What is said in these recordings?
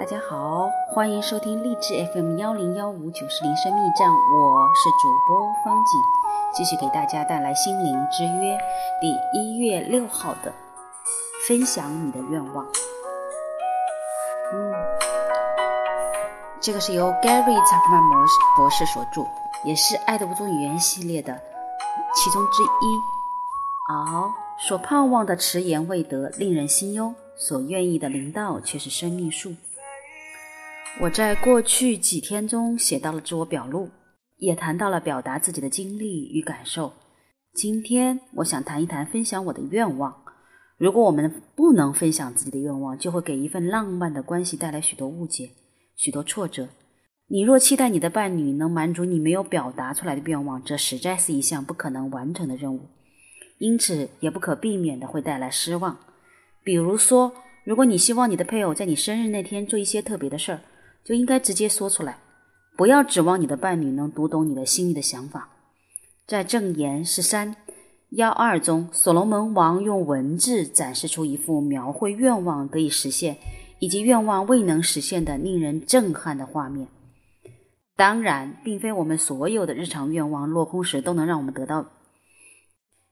大家好，欢迎收听励志 FM 幺零幺五九四零生密战，我是主播方景，继续给大家带来心灵之约第一月六号的分享你的愿望。嗯，这个是由 Gary Chapman 博士博士所著，也是《爱的五种语言》系列的其中之一。好，所盼望的迟延未得，令人心忧；所愿意的临到，却是生命树。我在过去几天中写到了自我表露，也谈到了表达自己的经历与感受。今天我想谈一谈分享我的愿望。如果我们不能分享自己的愿望，就会给一份浪漫的关系带来许多误解、许多挫折。你若期待你的伴侣能满足你没有表达出来的愿望，这实在是一项不可能完成的任务，因此也不可避免的会带来失望。比如说，如果你希望你的配偶在你生日那天做一些特别的事儿，就应该直接说出来，不要指望你的伴侣能读懂你的心里的想法。在正言十三幺二中，所罗门王用文字展示出一幅描绘愿望得以实现以及愿望未能实现的令人震撼的画面。当然，并非我们所有的日常愿望落空时都能让我们得到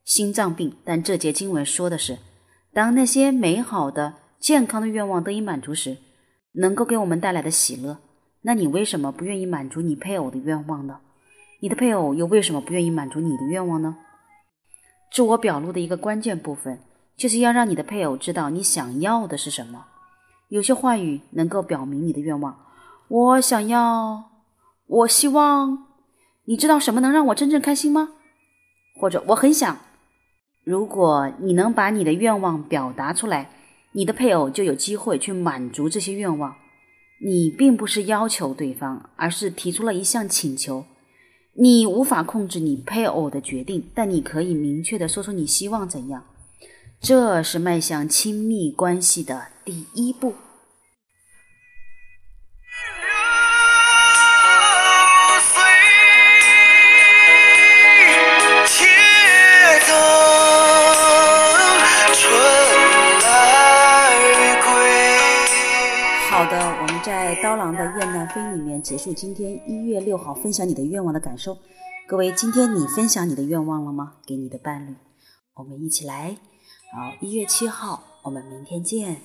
心脏病，但这节经文说的是，当那些美好的、健康的愿望得以满足时。能够给我们带来的喜乐，那你为什么不愿意满足你配偶的愿望呢？你的配偶又为什么不愿意满足你的愿望呢？自我表露的一个关键部分，就是要让你的配偶知道你想要的是什么。有些话语能够表明你的愿望。我想要，我希望，你知道什么能让我真正开心吗？或者我很想。如果你能把你的愿望表达出来。你的配偶就有机会去满足这些愿望。你并不是要求对方，而是提出了一项请求。你无法控制你配偶的决定，但你可以明确的说出你希望怎样。这是迈向亲密关系的第一步。好的，我们在刀郎的《雁南飞》里面结束今天一月六号分享你的愿望的感受。各位，今天你分享你的愿望了吗？给你的伴侣，我们一起来。好，一月七号，我们明天见。